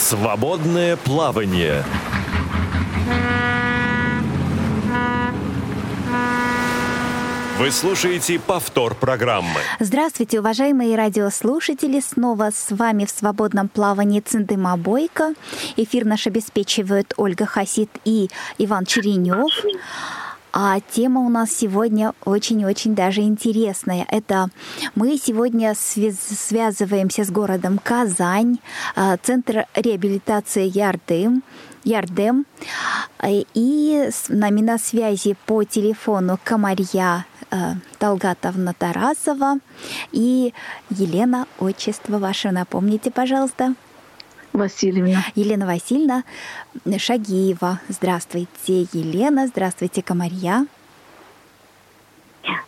Свободное плавание. Вы слушаете повтор программы. Здравствуйте, уважаемые радиослушатели. Снова с вами в свободном плавании Циндыма Бойко. Эфир наш обеспечивают Ольга Хасид и Иван Черенев. А тема у нас сегодня очень-очень даже интересная. Это мы сегодня связываемся с городом Казань, а, Центр реабилитации Ярдым, Ярдем. И с нами на связи по телефону Комарья э, Талгатовна Тарасова и Елена, отчество ваше напомните, пожалуйста. Васильевна. Елена Васильевна Шагиева. Здравствуйте, Елена. Здравствуйте, Комарья.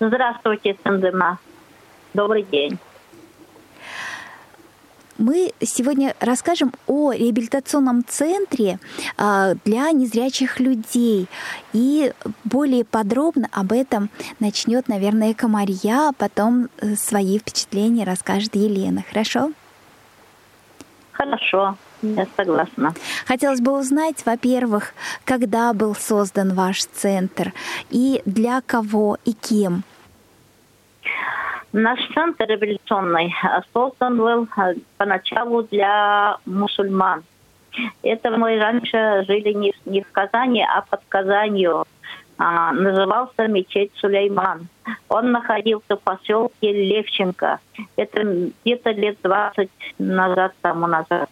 Здравствуйте, Сандема. Добрый день. Мы сегодня расскажем о реабилитационном центре а, для незрячих людей. И более подробно об этом начнет, наверное, Комарья, а потом э, свои впечатления расскажет Елена. Хорошо? Хорошо, я согласна. Хотелось бы узнать, во-первых, когда был создан ваш центр и для кого и кем? Наш центр революционный создан был э, поначалу для мусульман. Это мы раньше жили не, не в Казани, а под Казанью. А, назывался мечеть Сулейман. Он находился в поселке Левченко. Это где-то лет 20 назад, тому назад.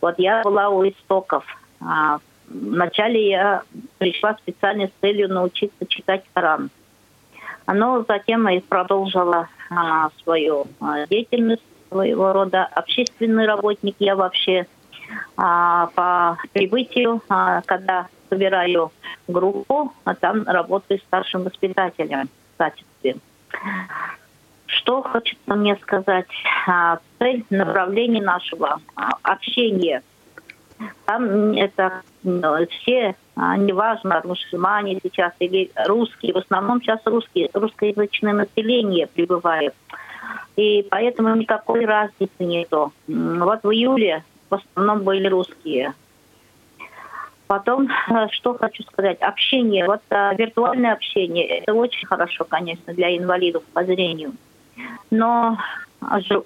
Вот я была у истоков. А, вначале я пришла специально с целью научиться читать Коран. Но затем и продолжила а, свою а, деятельность, своего рода общественный работник я вообще. По прибытию, когда собираю группу, а там работаю старшим воспитателем качестве. Что хочется мне сказать? А, цель направления нашего а, общения. Там это все, а, неважно, мусульмане сейчас или русские, в основном сейчас русские, русскоязычное население прибывает. И поэтому никакой разницы нету. Вот в июле в основном были русские. Потом, э, что хочу сказать, общение, вот а, виртуальное общение, это очень хорошо, конечно, для инвалидов по зрению, но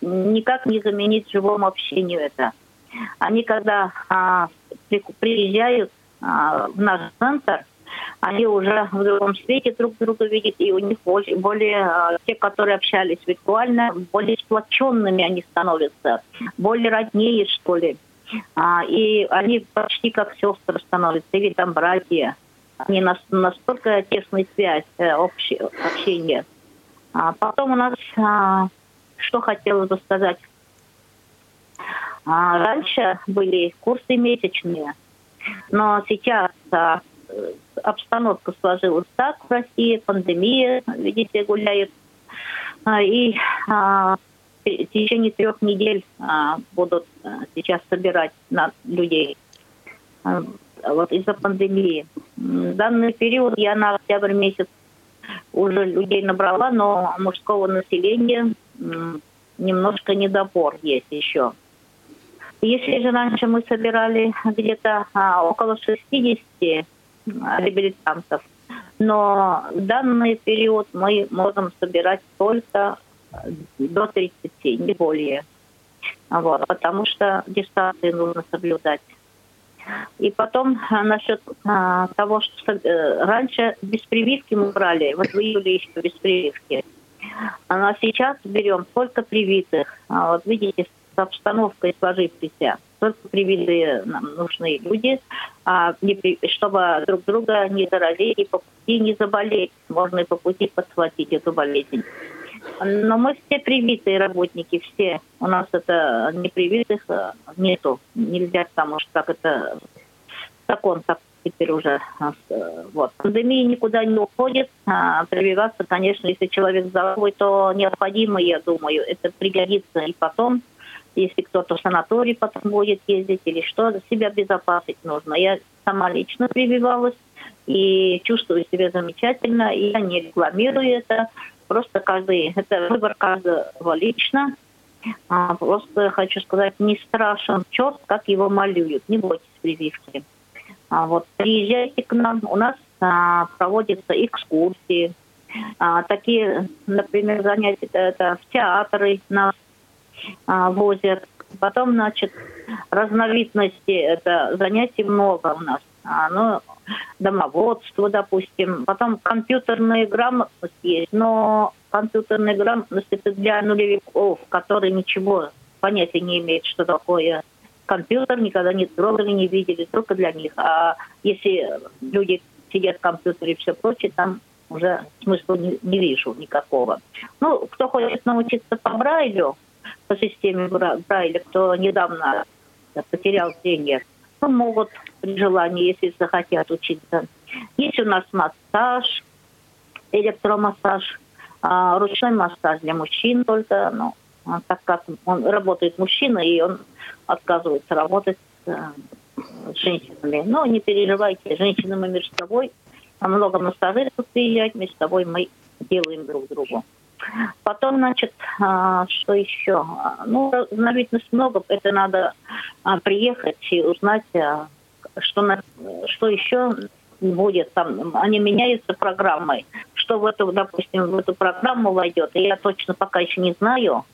никак не заменить живому общению это. Они когда а, приезжают а, в наш центр, они уже в другом свете друг друга видят, и у них более, более а, те, которые общались виртуально, более сплоченными они становятся, более роднее, что ли. А, и они почти как сестры становятся, или там братья. Они нас, настолько тесная связь, э, общее, общение. А потом у нас, а, что хотелось бы сказать, а, раньше были курсы месячные, но сейчас а, обстановка сложилась так в России, пандемия, видите, гуляет. А, и а, в течение трех недель а, будут а, сейчас собирать на людей а, вот из-за пандемии. Данный период я на октябрь месяц уже людей набрала, но мужского населения немножко недобор есть еще. Если же раньше мы собирали где-то около 60 реабилитантов, но в данный период мы можем собирать только до 30, не более. Вот, потому что дистанции нужно соблюдать. И потом а, насчет а, того, что а, раньше без прививки мы брали, вот в июле еще без прививки. А сейчас берем только привитых. А, вот видите, с обстановкой сложившейся, только привитые нам нужны люди, а, не, чтобы друг друга не заразить и по пути не заболеть. Можно и по пути подхватить эту болезнь. Но мы все привитые работники, все. У нас это непривитых э, нету. Нельзя, потому что как это закон так теперь уже. Э, вот. Пандемия никуда не уходит. А, прививаться, конечно, если человек здоровый, то необходимо, я думаю. Это пригодится и потом, если кто-то в санаторий потом будет ездить или что, себя безопасить нужно. Я сама лично прививалась и чувствую себя замечательно. И я не рекламирую это. Просто каждый, это выбор каждого лично. А, просто хочу сказать, не страшен черт, как его малюют. Не бойтесь прививки. А, вот приезжайте к нам, у нас а, проводятся экскурсии. А, такие, например, занятия это в театры нас а, возят. Потом, значит, разновидности, это занятий много у нас. А, ну, домоводство, допустим. Потом компьютерная грамотность есть, но компьютерная грамотность это для нулевиков, которые ничего понятия не имеют, что такое компьютер, никогда не трогали, не видели, только для них. А если люди сидят в компьютере и все прочее, там уже смысла не, не вижу никакого. Ну, кто хочет научиться по Брайлю, по системе Брайля, кто недавно потерял зрение, ну, могут при желании, если захотят учиться. Есть у нас массаж, электромассаж, а, ручной массаж для мужчин только, ну, а так как он работает мужчина, и он отказывается работать с, с женщинами. Но не переживайте, женщины мы между собой много массажистов приезжать, между собой мы делаем друг другу. Потом, значит, а, что еще? Ну, разновидность много, это надо приехать и узнать, что, что еще будет там, они меняются программой. Что в эту, допустим, в эту программу войдет, я точно пока еще не знаю.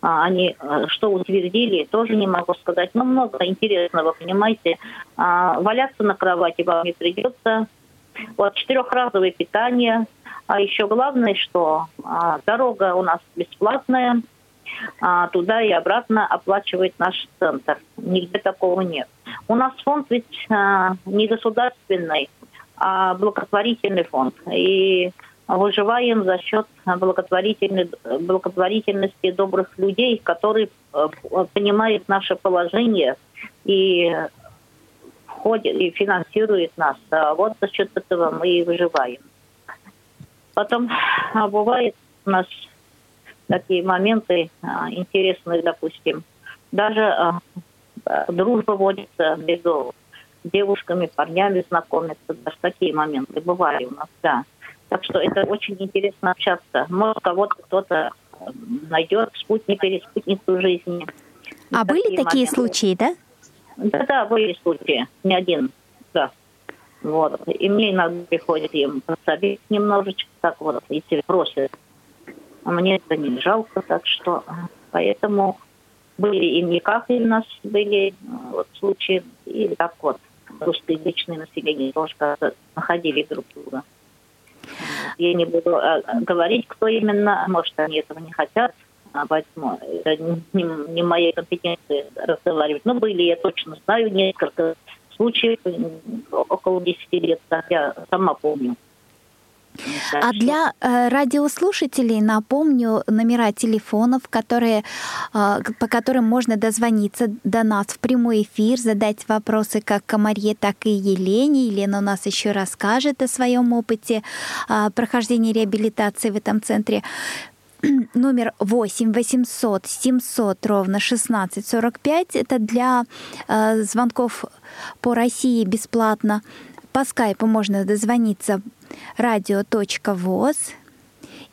А, они э, что утвердили, тоже не могу сказать. Но много интересного, понимаете. А, валяться на кровати вам не придется. Вот четырехразовое питание. А еще главное, что а, дорога у нас бесплатная. Туда и обратно оплачивает наш центр. Нигде такого нет. У нас фонд ведь не государственный, а благотворительный фонд. И выживаем за счет благотворительности добрых людей, которые э, понимают наше положение и входят и финансируют нас. А вот за счет этого мы и выживаем. Потом а бывает у нас такие моменты а, интересные, допустим, даже а, дружба водится между девушками, парнями знакомиться. Даже такие моменты бывали у нас, да. Так что это очень интересно общаться. Может, кого-то кто-то найдет спутника или спутницу жизни. А были такие моменты. случаи, да? Да-да, были случаи. Не один, да. Вот. И мне иногда приходит им пособить немножечко, так вот, если просят. А мне это не жалко, так что э, поэтому были и никак у нас были э, вот, случаи, и так вот русскоязычное население тоже находили друг друга. Я не буду э, говорить, кто именно, может, они этого не хотят, а поэтому это не, не моей компетенции разговаривать. Но были, я точно знаю, несколько случаев, около 10 лет, так я сама помню. А для э, радиослушателей напомню номера телефонов, которые, э, по которым можно дозвониться до нас в прямой эфир, задать вопросы как Комарье, так и Елене. Елена у нас еще расскажет о своем опыте э, прохождения реабилитации в этом центре номер 8 800 700 ровно 1645. Это для э, звонков по России бесплатно. По скайпу можно дозвониться радио.воз.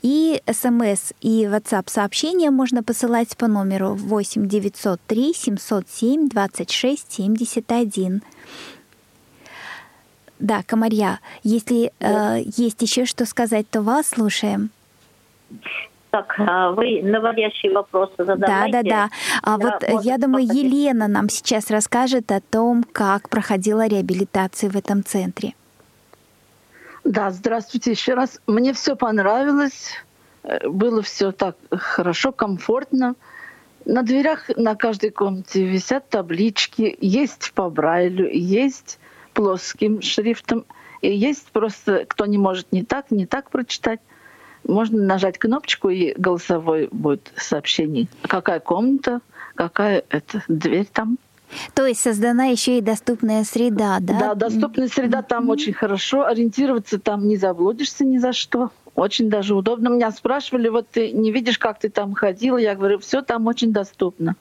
И смс и WhatsApp сообщения можно посылать по номеру 8 903 707 26 71. Да, Комарья, если э, есть еще что сказать, то вас слушаем. Так, а вы наводящие вопросы задавайте. Да, да, да. А да вот э, я думаю, Елена нам сейчас расскажет о том, как проходила реабилитация в этом центре. Да, здравствуйте еще раз. Мне все понравилось. Э, было все так хорошо, комфортно. На дверях на каждой комнате висят таблички. Есть по Брайлю, есть плоским шрифтом. И есть просто, кто не может не так, не так прочитать, можно нажать кнопочку, и голосовой будет сообщение. Какая комната, какая это дверь там. То есть создана еще и доступная среда, да? Да, доступная среда там mm-hmm. очень хорошо. Ориентироваться там не заблудишься ни за что. Очень даже удобно. Меня спрашивали, вот ты не видишь, как ты там ходила? Я говорю, все там очень доступно.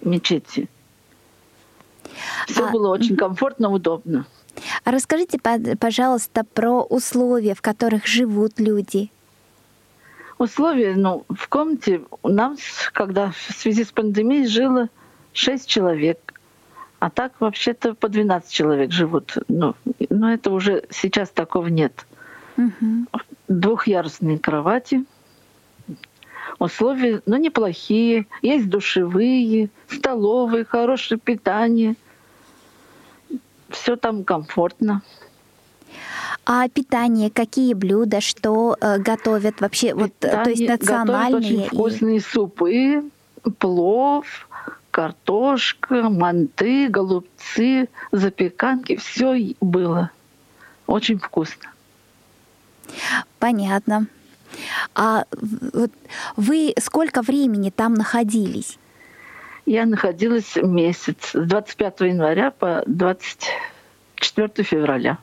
Мечети. Все а, было очень комфортно, удобно. А расскажите, пожалуйста, про условия, в которых живут люди. Условия, ну, в комнате у нас, когда в связи с пандемией жило 6 человек. А так вообще-то по 12 человек живут. Ну, но это уже сейчас такого нет. Мгм. Двухъярусные кровати. Условия, ну, неплохие. Есть душевые, столовые, хорошее питание. Все там комфортно. А питание, какие блюда, что э, готовят вообще, вот, э, то есть Питание готовят национальные? очень и- вкусные супы, плов, картошка, манты, голубцы, запеканки. Все было. Очень вкусно. Понятно. А вот вы сколько времени там находились? Я находилась месяц с 25 января по 24 февраля.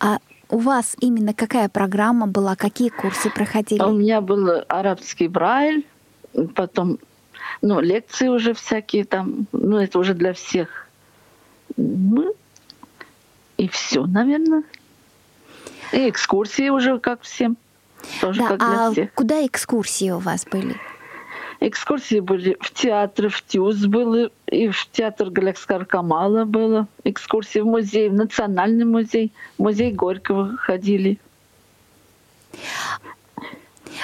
А у вас именно какая программа была, какие курсы проходили? У меня был арабский брайль, потом ну, лекции уже всякие там, ну, это уже для всех. Ну, и все, наверное. И экскурсии уже как всем. Тоже да, как для а всех. куда экскурсии у вас были? Экскурсии были в театр, в ТЮЗ было, и в театр Галякскар Камала было. Экскурсии в музей, в Национальный музей, в музей Горького ходили.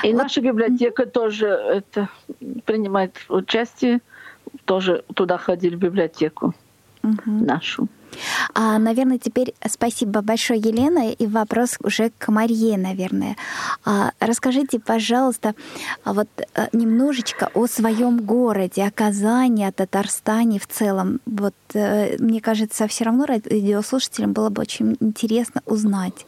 И Вот. наша библиотека тоже это, принимает участие. Тоже туда ходили в библиотеку Мгм. нашу. А, наверное, теперь спасибо большое, Елена, и вопрос уже к Марье, наверное. А, расскажите, пожалуйста, а вот э, немножечко о своем городе, о Казани, о Татарстане в целом. Вот э, мне кажется, все равно радиослушателям было бы очень интересно узнать.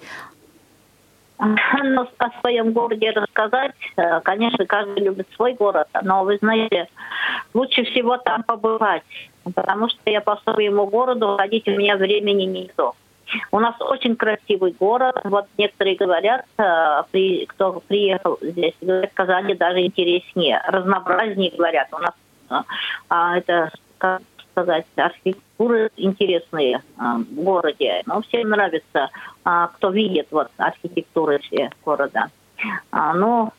Ну, о своем городе рассказать, э, конечно, каждый любит свой город, но вы знаете, лучше всего там побывать, потому что я по своему городу ходить у меня времени нету. У нас очень красивый город. Вот некоторые говорят, э, кто приехал здесь, говорят, Казани даже интереснее, разнообразнее говорят. У нас э, а, это, сказать, архитектуры интересные а, в городе. Но всем нравится, а, кто видит вот архитектуры все города. А, но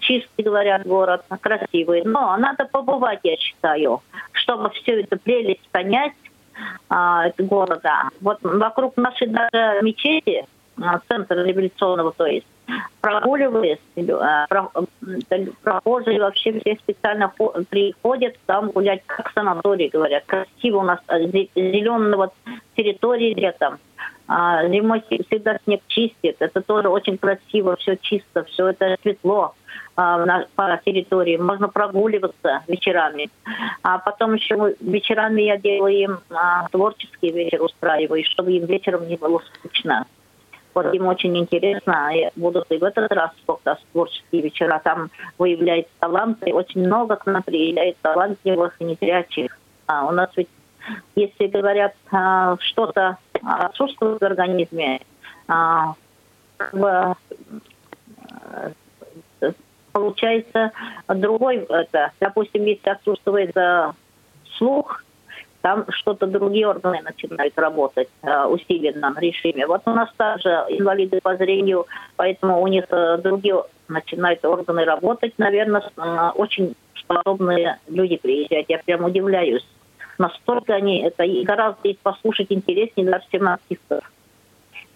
чистый, говорят, город, красивый. Но надо побывать, я считаю, чтобы всю эту прелесть понять это города. Вот вокруг нашей даже мечети, а, центра революционного, то есть, прогуливаясь, про- м, прохожие вообще все специально хо- приходят там гулять, как санаторий, говорят. Красиво у нас зеленая вот территория летом. А, Зимой всегда снег чистит. Это тоже очень красиво, все чисто, все это светло а, по территории. Можно прогуливаться вечерами. А потом еще вечерами я делаю им а, творческий вечер устраиваю, чтобы им вечером не было скучно. Вот им очень интересно, и будут и в этот раз сколько творческие вечера. Там выявляются таланты. Очень много к нам приезжает талантливых и незрячих. А у нас ведь, если говорят, а, что-то отсутствует в организме, а, э, получается другой, это, допустим, если отсутствует э, слух, там что-то другие органы начинают работать э, усиленном режиме. Вот у нас также инвалиды по зрению, поэтому у них э, другие начинают органы работать. Наверное, э, очень способные люди приезжать. Я прям удивляюсь. Настолько они, это и гораздо их послушать интереснее даже, чем артистов.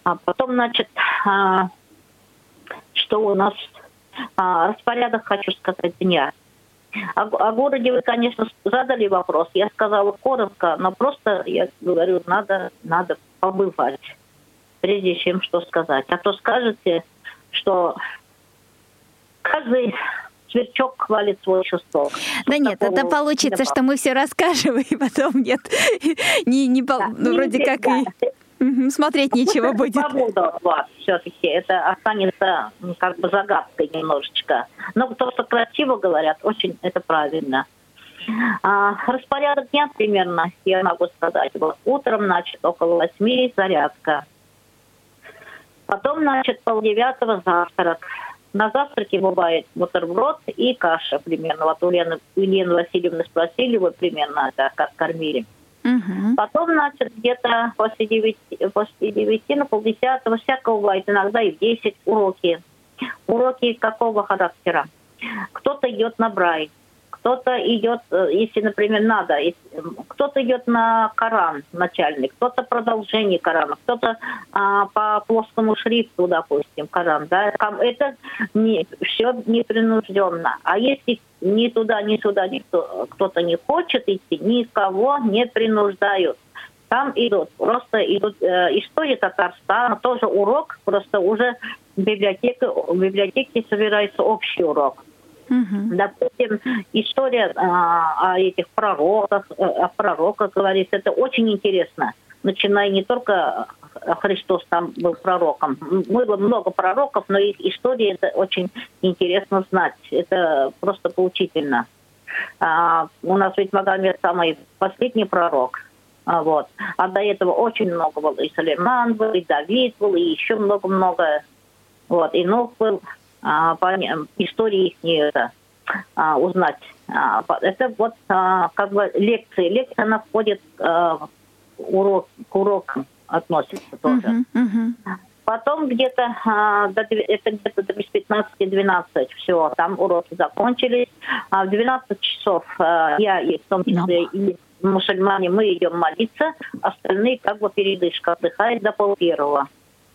А потом, значит, а, что у нас а, распорядок, хочу сказать, дня. О, о городе вы, конечно, задали вопрос. Я сказала коротко, но просто я говорю, надо, надо побывать, прежде чем что сказать. А то скажете, что каждый сверчок хвалит свой шесток. Да нет, это получится, что мы все расскажем, и потом нет, не, не Да, ну, вроде как и да. смотреть нечего будет. Свобода от вас все-таки. Это останется как бы загадкой немножечко. Но то, что красиво говорят, очень это правильно. А, распорядок дня примерно, я могу сказать. Вот утром, значит, около восьми зарядка. Потом, значит, полдевятого завтрак. На завтраке бывает бутерброд и каша примерно. Вот у Лены, у Елены Васильевны спросили, вы примерно это как кормили. Мгм. Потом, значит, где-то после девяти, после девяти на полдесятого, всякого бывает, иногда и в десять уроки. Уроки какого характера? Кто-то идет на Брай, кто-то идет, э, если, например, надо, кто-то идет на Коран начальный, кто-то продолжение Корана, кто-то а, по плоскому шрифту, допустим, Коран. Да, это не, все непринужденно. А если ни туда, ни сюда никто, кто-то не хочет идти, никого не принуждают. Там идут, просто идут э, история Татарстана, тоже урок, просто уже в библиотеке, в библиотеке собирается общий урок. Угу. Допустим, история а, о этих пророках, э, о пророках говорится, это очень интересно. Начиная не только Христос там был пророком. Было много пророков, но их история это очень интересно знать. Это просто поучительно. А, у нас ведь Магомед самый последний пророк. А, вот. А до этого очень много было. И Салиман был, и Давид был, и еще много-много. Вот. И Нух был. А, по истории их не это, а, узнать. А, это вот а, как бы лекции. Лекция, она входит а, урок, к урокам относится тоже. Uh-huh, uh-huh. Потом где-то а, до, это где-то до 15-12 все, там уроки закончились. А в 12 часов а, я и в том числе и мусульмане, мы идем молиться, остальные как бы передышка отдыхают до пол первого.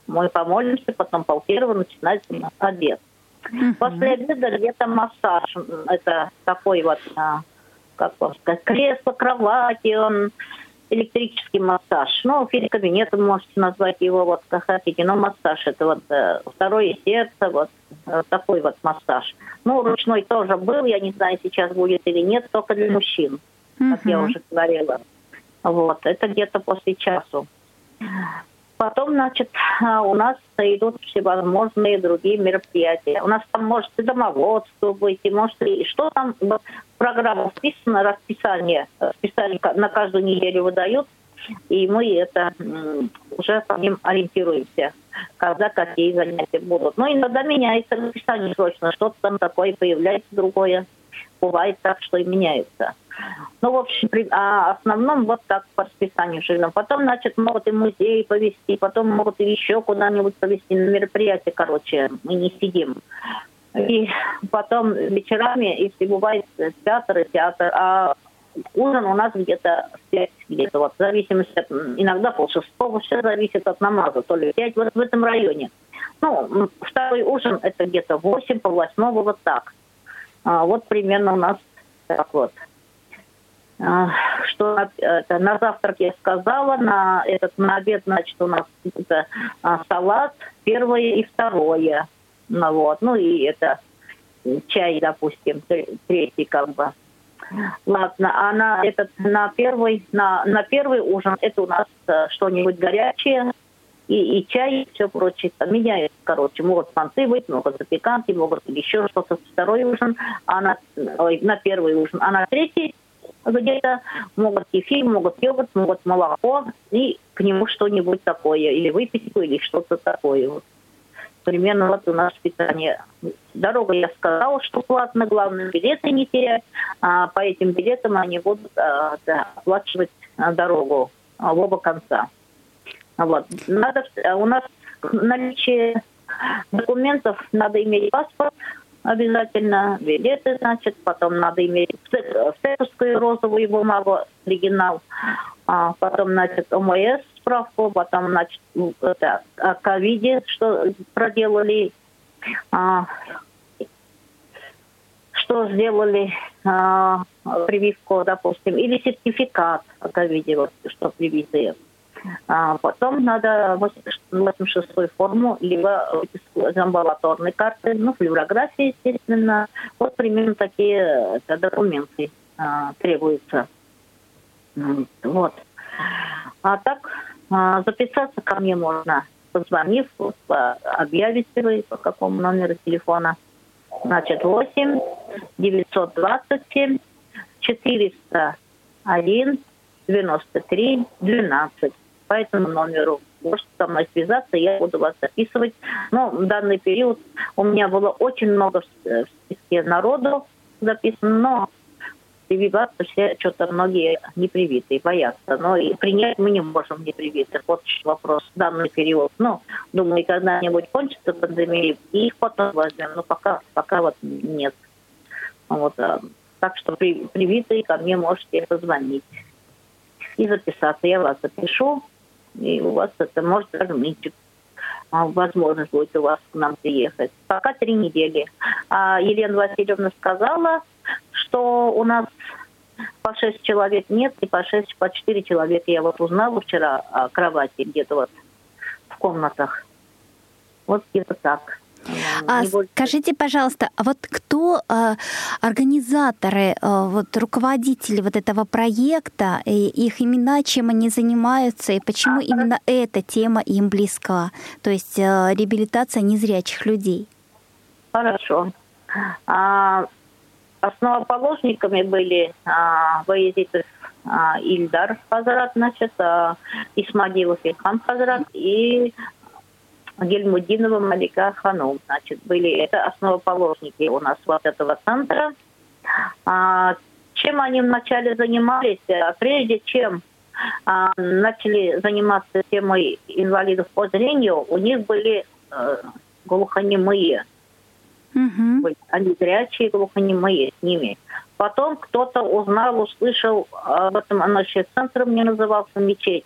Мы помолимся, потом пол первого начинается обед. Uh-huh. После обеда где-то массаж. Это такой вот, а, как сказать, кресло, кровати, он электрический массаж. Ну, физкабинет вы можете назвать его вот как хотите, но массаж это вот э, второе сердце, вот э, такой вот массаж. Ну, ручной тоже был, я не знаю, сейчас будет или нет, только для мужчин, как uh-huh. я уже говорила. Вот, это где-то после часу. Потом, значит, а, у нас идут всевозможные другие мероприятия. У нас там может и домоводство быть, и может и что там в программу вписано, расписание, расписание на каждую неделю выдают, и мы это уже по ним ориентируемся, когда какие занятия будут. Но иногда меняется расписание срочно, что-то там такое появляется другое. Бывает так, что и меняется. Ну, в общем, при, а основном вот так по расписанию живем. Потом, значит, могут и музей повезти, потом могут и еще куда-нибудь повезти на мероприятие, короче, мы не сидим. И потом вечерами, если бывает театр и театр, а ужин у нас где-то в 5, где-то вот, в зависимости от, иногда полшестого, все зависит от намаза, то ли 5, вот в этом районе. Ну, второй ужин это где-то 8, по восьмого, вот так. А, вот примерно у нас так вот. А, что это, на завтрак я сказала, на этот на обед, значит, у нас это, а, салат первое и второе. Ну, вот. ну и это чай, допустим, третий как бы. Ладно, а на этот на первый на на первый ужин это у нас э, что-нибудь горячее и, и чай и все прочее. Меняется, короче, могут понты быть, могут запеканки, могут еще что-то. Второй ужин, а на, ой, на первый ужин, а на третий где-то, могут кефир, могут йогурт, могут молоко, и к нему что-нибудь такое, или выпечку, или что-то такое. Вот. Примерно вот у нас питание. Дорога, я сказала, что платно, главное, билеты не терять. А по этим билетам они будут а, да, оплачивать а, дорогу а, в оба конца. Вот. Надо, у нас наличие документов, надо иметь паспорт, обязательно, билеты, значит, потом надо иметь цековскую розовую бумагу, оригинал, а потом, значит, ОМС справку, потом, значит, это, о ковиде, что проделали, а, что сделали а, прививку, допустим, или сертификат о ковиде, вот, что привезли. А потом надо 86-ю форму, либо амбулаторной карты, ну, флюорография, естественно. Вот примерно такие это, документы а, требуются. Вот. А так а, записаться ко мне можно, позвонив, объявите вы по какому номеру телефона. Значит, 8 927 401 93 12 по этому номеру. Можете со мной связаться, я буду вас записывать. Но в данный период у меня было очень много в списке народу записано, но прививаться все что-то многие не привитые, боятся. Но и принять мы не можем не привитых. Вот вопрос в данный период. Ну, думаю, когда-нибудь кончится пандемия, и их потом возьмем. Но пока, пока вот нет. Вот, а, так что при, привитые ко мне можете позвонить и записаться. Я вас запишу, и у вас это может даже меньше а, возможность будет у вас к нам приехать. Пока три недели. А Елена Васильевна сказала, что у нас по шесть человек нет, и по шесть, по четыре человека я вот узнала вчера о кровати где-то вот в комнатах. Вот где-то так. А скажите, пожалуйста, а вот кто а, организаторы, а, вот руководители вот этого проекта, и их имена, чем они занимаются, и почему а, именно эта тема им близка? То есть а, реабилитация незрячих людей. Хорошо. А, основоположниками были а, Баязитов а, Ильдар Хазрат, значит, а, Исмагилов Ильхам Хазрат и Гельмудинова Малика Ханум. Значит, были это основоположники у нас вот этого центра. А, чем они вначале занимались? А прежде чем а, начали заниматься темой инвалидов по зрению, у них были а, глухонемые. Угу. Они зрячие, глухонемые с ними. Потом кто-то узнал, услышал об этом, значит, центр мне назывался мечеть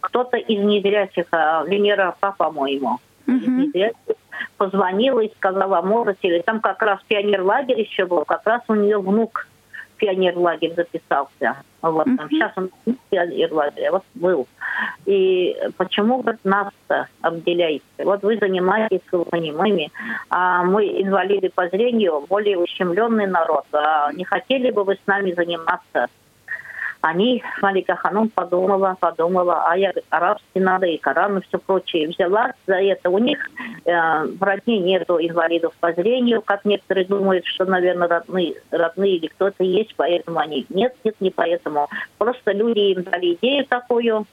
кто-то из незрячих, а, Венера Па, по-моему, незрячих, позвонила и сказала, можете ли. Там как раз пионер-лагерь еще был, как раз у нее внук пионер-лагерь записался. Вот там. Uh-huh. Сейчас он пионер-лагерь, вот был. И почему говорит, нас-то обделяете? Вот вы занимаетесь глухонемыми, а мы, инвалиды по зрению, более ущемленный народ. А не хотели бы вы с нами заниматься они, Малика Ханум подумала, подумала, а я арабский надо, и Коран, и все прочее. Взяла за это. У них э, в родне нету инвалидов по зрению, как некоторые думают, что, наверное, родные, родные или кто-то есть, поэтому они. Нет, нет, не поэтому. Просто люди им дали идею такую,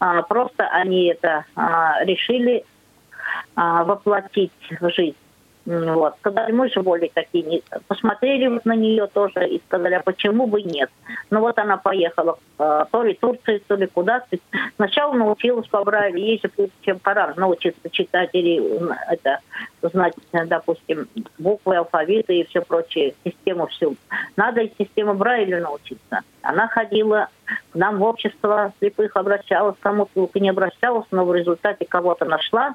а, просто они это а, решили а, воплотить в жизнь. Вот. Сказали, мы же более такие, посмотрели вот на нее тоже и сказали, а почему бы нет. Ну вот она поехала э, то ли Турции, то ли куда-то. Сначала научилась по Брайлю, ей же чем Коран научиться читать или это, знать, допустим, буквы, алфавиты и все прочее, систему всю. Надо и систему Брайля научиться. Она ходила к нам в общество слепых, обращалась, кому-то не обращалась, но в результате кого-то нашла,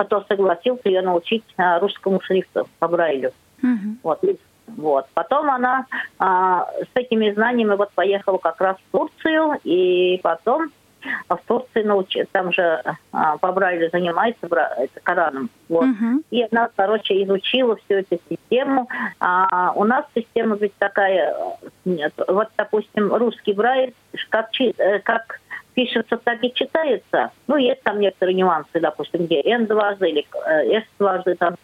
который согласился ее научить а, русскому шрифту по Брайлю. Uh-huh. Вот. Вот. Потом она а, с этими знаниями вот поехала как раз в Турцию, и потом в Турции научилась, там же а, по Брайлю занимается это, Кораном. Вот. Uh-huh. И она, короче, изучила всю эту систему. А, у нас система ведь такая, нет, вот, допустим, русский Брайль, как, э, как пишется, так и читается. Ну, есть там некоторые нюансы, допустим, где N дважды или S дважды там,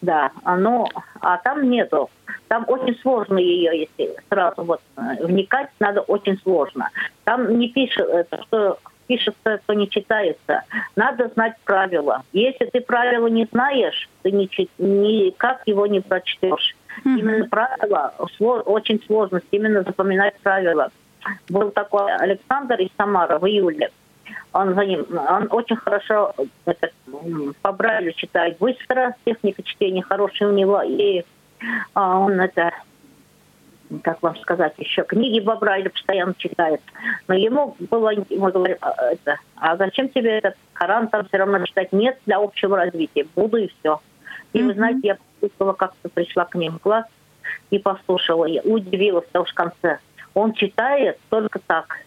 да. Но, а там нету. Там очень сложно ее, если сразу вот э, вникать, надо очень сложно. Там не пишется, что пишется, то не читается. Надо знать правила. Если ты правила не знаешь, ты ни, никак его не прочтешь. Mm-hmm. Именно правила, очень сложно именно запоминать правила был такой Александр из Самара в июле. Он за ним, он очень хорошо это, по Брайлю читает быстро, техника чтения хорошая у него, и а, он это как вам сказать, еще книги по Брайлю постоянно читает. Но ему было, мы говорим, а, это, а зачем тебе этот Коран там все равно читать? Нет, для общего развития. Буду и все. И mm-hmm. вы знаете, я послушала, как-то пришла к ним в класс и послушала. Я удивилась уж в конце. Он читает только так.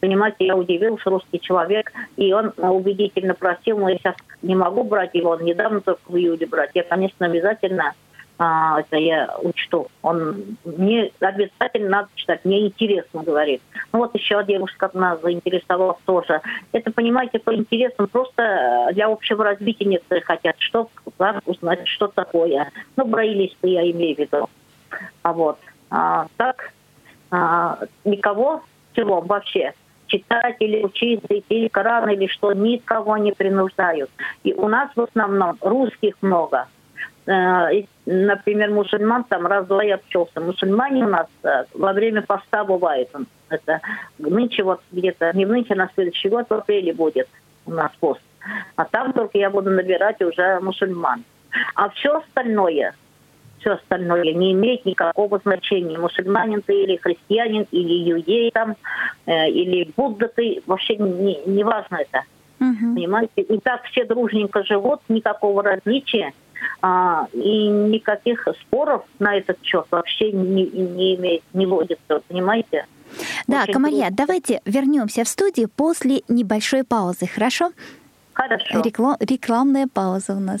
Понимаете, я удивился, русский человек, и он убедительно просил, но я сейчас не могу брать его, он недавно только в июле брать. Я, конечно, обязательно а, это я учту. Он мне обязательно надо читать, мне интересно, говорит. Ну вот еще девушка нас заинтересовалась тоже. Это, понимаете, по интересам просто для общего развития некоторые хотят, что как узнать, что такое. Ну, браилисты я имею в виду. А вот. А, так, никого в целом вообще читать или учиться, идти Коран или что, никого не принуждают. И у нас в основном русских много. э, например, мусульман там раз-два и обчелся. Мусульмане у нас э, во время поста бывает. Это нынче вот где-то, не нынче, а на следующий год в апреле будет у нас пост. А там только я буду набирать уже мусульман. А все остальное, все остальное не имеет никакого значения. Мусульманин ты или христианин, или иудей там, э, или Будда ты, вообще не, не важно это. Угу. Понимаете? И так все дружненько живут, никакого различия. А, и никаких споров на этот счет вообще не, не имеет, не водится, понимаете? Да, Очень Камарья, трудно. давайте вернемся в студию после небольшой паузы, хорошо? Хорошо. Реклам, рекламная пауза у нас.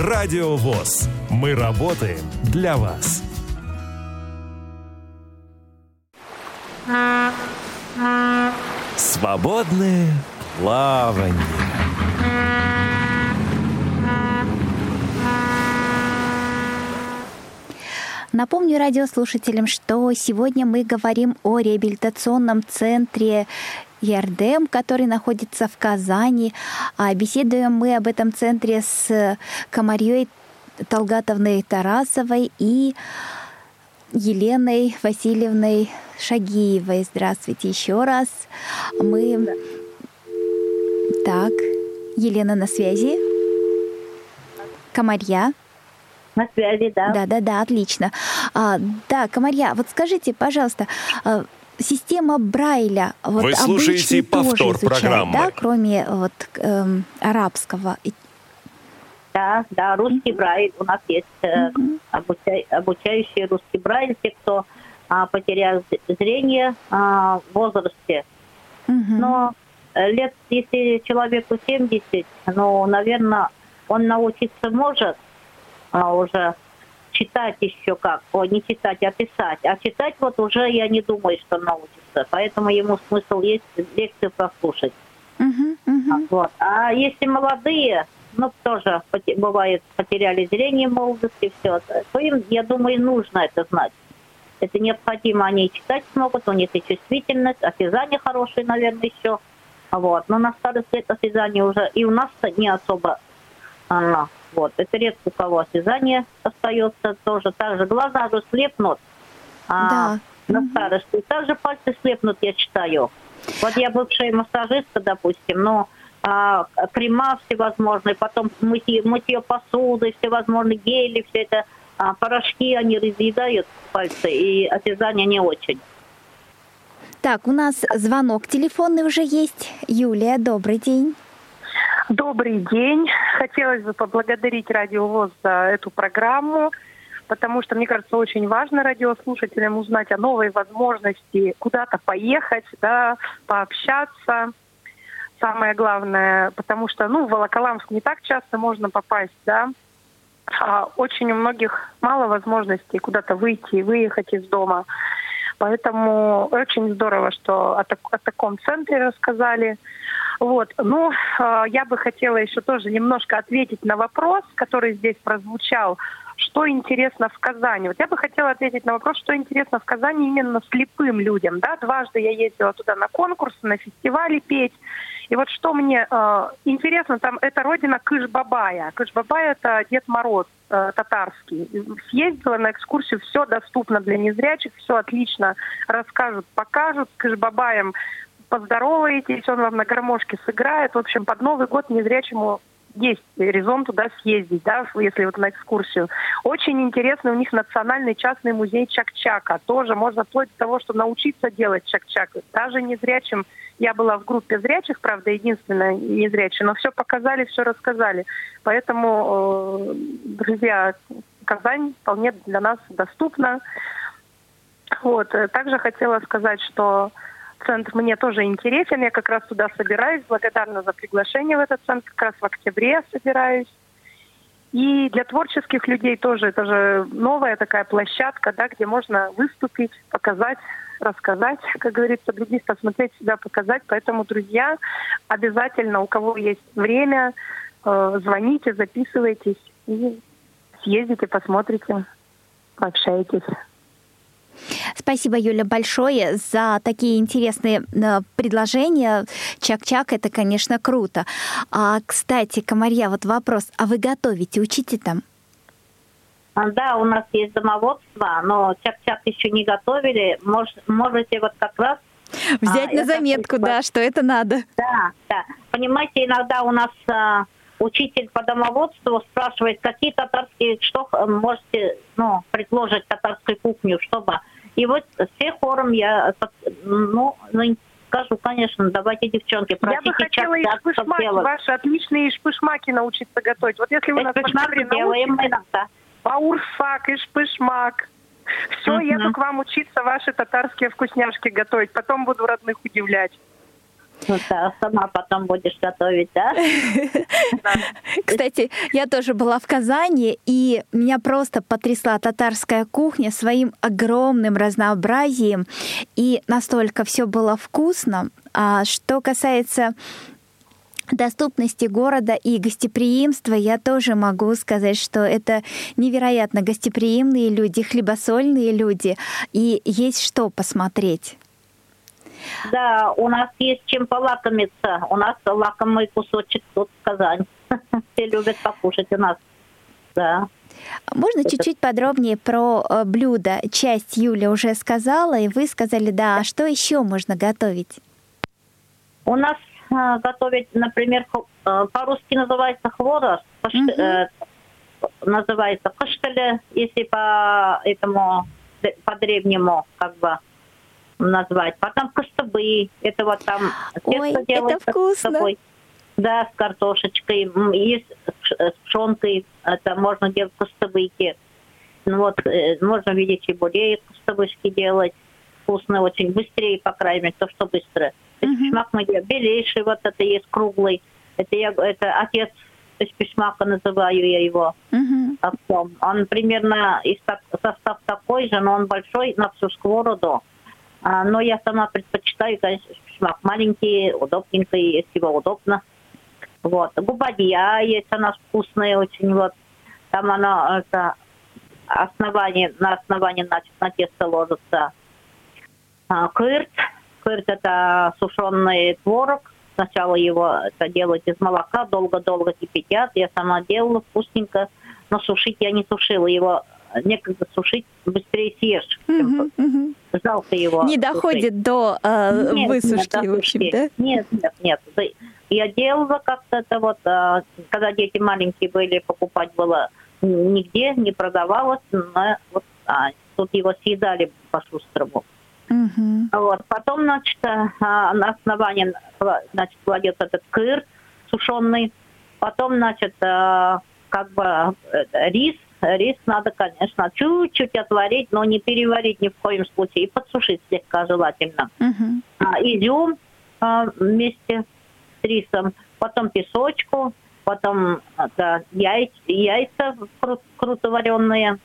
Радио ВОЗ. Мы работаем для вас. Свободное плавание. Напомню радиослушателям, что сегодня мы говорим о реабилитационном центре Ярдем, который находится в Казани. А беседуем мы об этом центре с Комарьей Талгатовной Тарасовой и Еленой Васильевной Шагиевой. Здравствуйте еще раз. Мы... Так, Елена на связи. Комарья. На связи, да. Да, да, да, отлично. А, да, Комарья, вот скажите, пожалуйста, а, система Брайля. Вот Вы слушаете повтор изучают, программы. Да, кроме вот эм, арабского. Да, да, русский Брайль. У нас есть э, обуча, обучающие русский Брайль, те, кто э, потерял зрение э, в возрасте. Но э, лет, если человеку 70, ну, наверное, он научиться может а, уже читать еще как, о, не читать, а писать. А читать вот уже я не думаю, что научится. Поэтому ему смысл есть лекцию прослушать. Uh-huh, uh-huh. Вот. А если молодые, ну, тоже бывает, потеряли зрение молодости, все, то им, я думаю, нужно это знать. Это необходимо, они читать смогут, у них и чувствительность, осязание хорошее, наверное, еще. Вот. Но на старости это осязание уже и у нас не особо а, вот. Это редко у кого осязание остается тоже. Также глаза уже слепнут а, да. на старости. И также пальцы слепнут, я читаю. Вот я бывшая массажистка, допустим, но а, крема всевозможные, потом мытье, мытье посуды, всевозможные гели, все это, а, порошки, они разъедают пальцы, и осязание не очень. Так, у нас звонок телефонный уже есть. Юлия, добрый день. Добрый день. Хотелось бы поблагодарить Радио ВОЗ за эту программу, потому что, мне кажется, очень важно радиослушателям узнать о новой возможности куда-то поехать, да, пообщаться. Самое главное, потому что, ну, в Волоколамск не так часто можно попасть, да, а очень у многих мало возможностей куда-то выйти и выехать из дома. Поэтому очень здорово, что о, так, о таком центре рассказали. Вот. Ну, э, я бы хотела еще тоже немножко ответить на вопрос, который здесь прозвучал. Что интересно в Казани? Вот я бы хотела ответить на вопрос, что интересно в Казани именно слепым людям. Да? Дважды я ездила туда на конкурсы, на фестивали петь. И вот что мне э, интересно, там это родина Кыш-Бабая. Кыш-Бабай это Дед Мороз э, татарский. Съездила на экскурсию, все доступно для незрячих, все отлично расскажут, покажут. С Кыш-Бабаем поздороваетесь, он вам на гармошке сыграет. В общем, под Новый год незрячему есть резон туда съездить, да, если вот на экскурсию. Очень интересный у них национальный частный музей Чак-Чака. Тоже можно вплоть до того, что научиться делать Чак-Чак. Даже незрячим я была в группе зрячих, правда, единственная незрячая, но все показали, все рассказали. Поэтому, э, друзья, Казань вполне для нас доступна. Вот. Также хотела сказать, что центр мне тоже интересен. Я как раз туда собираюсь. Благодарна за приглашение в этот центр. Как раз в октябре собираюсь. И для творческих людей тоже это же новая такая площадка, да, где можно выступить, показать, рассказать, как говорится, других посмотреть себя, показать. Поэтому, друзья, обязательно, у кого есть время, э, звоните, записывайтесь и съездите, посмотрите, пообщаетесь. Спасибо, Юля, большое за такие интересные э, предложения. Чак-чак, это, конечно, круто. А, кстати, Комарья, вот вопрос. А вы готовите, учите там? А, да, у нас есть домоводство, но чак-чак еще не готовили. Мож, можете вот как раз Взять а, на заметку, да, что это надо. Да, да. Понимаете, иногда у нас а, учитель по домоводству спрашивает, какие татарские, что можете ну, предложить татарскую кухню, чтобы... И вот все хором я, ну, ну скажу, конечно, давайте, девчонки, просите Я бы хотела ишпышмаки, ваши отличные ишпышмаки научиться готовить. Вот если вы нас делаем мы иногда. Баурсак, ишпышмак. Все, uh-huh. еду к вам учиться ваши татарские вкусняшки готовить. Потом буду родных удивлять. Ну сама потом будешь готовить, да? Кстати, я тоже была в Казани, и меня просто потрясла татарская кухня своим огромным разнообразием, и настолько все было вкусно. А что касается доступности города и гостеприимства, я тоже могу сказать, что это невероятно гостеприимные люди, хлебосольные люди, и есть что посмотреть. Да, у нас есть чем полакомиться. У нас лакомый кусочек тут в Казань. Все любят покушать у нас. Да. Можно Это... чуть-чуть подробнее про э, блюдо? Часть Юля уже сказала, и вы сказали, да, а что еще можно готовить? У нас э, готовить, например, э, по-русски называется хворост, угу. э, называется каштеле, если по этому по древнему как бы назвать. Потом костыбы. Это вот там Ой, это вкусно. Да, с картошечкой. И с, с пшенкой. Это можно делать костыбыки. Ну вот, э, можно видеть и чебурей, костыбышки делать. Вкусно очень. Быстрее, по крайней мере, то, что быстро. Uh-huh. Шмак мы делаем. Белейший вот это есть, круглый. Это, я, это отец есть письмака называю я его. Uh-huh. Он примерно из, состав такой же, но он большой на всю сковороду. А, но я сама предпочитаю, конечно, шмак маленький, удобненький, если его удобно. Вот. Губадья есть, она вкусная очень. Вот. Там она, это, основание, на основании, значит, на тесто ложится а, кырт. Кырт – это сушеный творог. Сначала его это делают из молока, долго-долго кипятят. Я сама делала вкусненько, но сушить я не сушила его некогда сушить, быстрее съешь. Угу, угу. Жалко его. Не доходит сушить. до э, нет, высушки, нет, в общем, да? Нет, нет, нет. Я делала как-то это вот, э, когда дети маленькие были, покупать было нигде, не продавалось, но вот а, тут его съедали по-шустрому. Угу. Вот. Потом, значит, э, на основании значит, кладется этот кыр сушеный, потом, значит, э, как бы рис рис надо, конечно, чуть-чуть отварить, но не переварить ни в коем случае, и подсушить слегка желательно. Uh-huh. А, изюм а, вместе с рисом, потом песочку, потом да, яйца, яйца кру- круто вареные,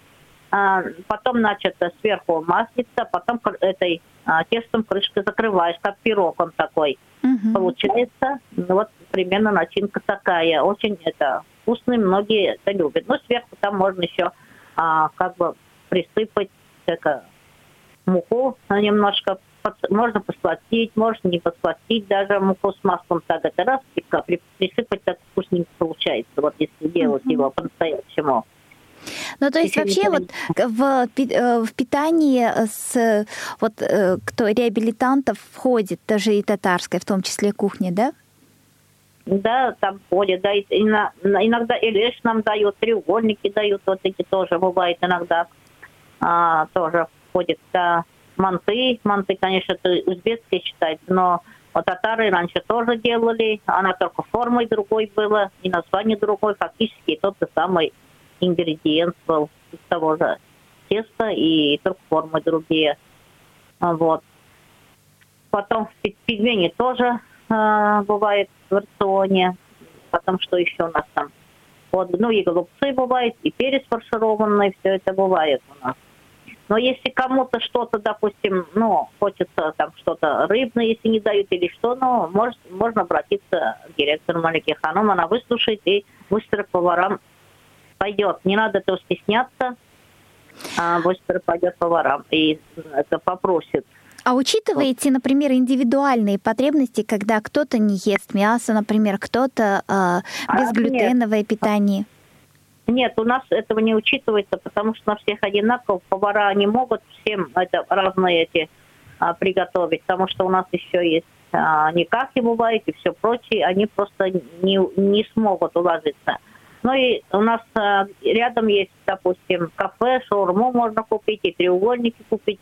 а, потом, значит, сверху маслица, потом этой а, тестом крышкой закрываешь, как пирог он такой. Uh-huh. Получается, ну, вот примерно начинка такая. Очень это вкусный, многие это любят. Но сверху там можно еще а, как бы присыпать это, муку немножко. Можно посластить, можно не посластить даже муку с маслом. Так это раз, слегка присыпать, так вкусненько получается, вот если делать mm-hmm. его по-настоящему. Ну, то есть вообще вот в, э, в питании с вот э, кто реабилитантов входит, даже и татарская, в том числе кухня, да? Да, там ходят, да, и, иногда и лишь нам дают, треугольники дают, вот эти тоже бывает иногда, а, тоже входят, да, манты, манты, конечно, это узбекские считается, но вот татары раньше тоже делали, она только формой другой была, и название другой, фактически тот же самый ингредиент был из того же теста, и только формы другие, вот. Потом пельмени тоже бывает в рационе. Потом что еще у нас там? Вот, ну и голубцы бывают, и перец фаршированный, все это бывает у нас. Но если кому-то что-то, допустим, ну, хочется там что-то рыбное, если не дают или что, ну, может, можно обратиться к директору Малике Ханом, она выслушает и быстро поварам пойдет. Не надо этого стесняться, а быстро пойдет поварам и это попросит. А учитываете, например, индивидуальные потребности, когда кто-то не ест мясо, например, кто-то э, безглютеновое а, питание? Нет, у нас этого не учитывается, потому что на всех одинаково. Повара не могут всем это разные эти а, приготовить, потому что у нас еще есть а, никаки бывает и все прочее. Они просто не, не смогут уложиться. Ну и у нас а, рядом есть, допустим, кафе, шаурму можно купить, и треугольники купить.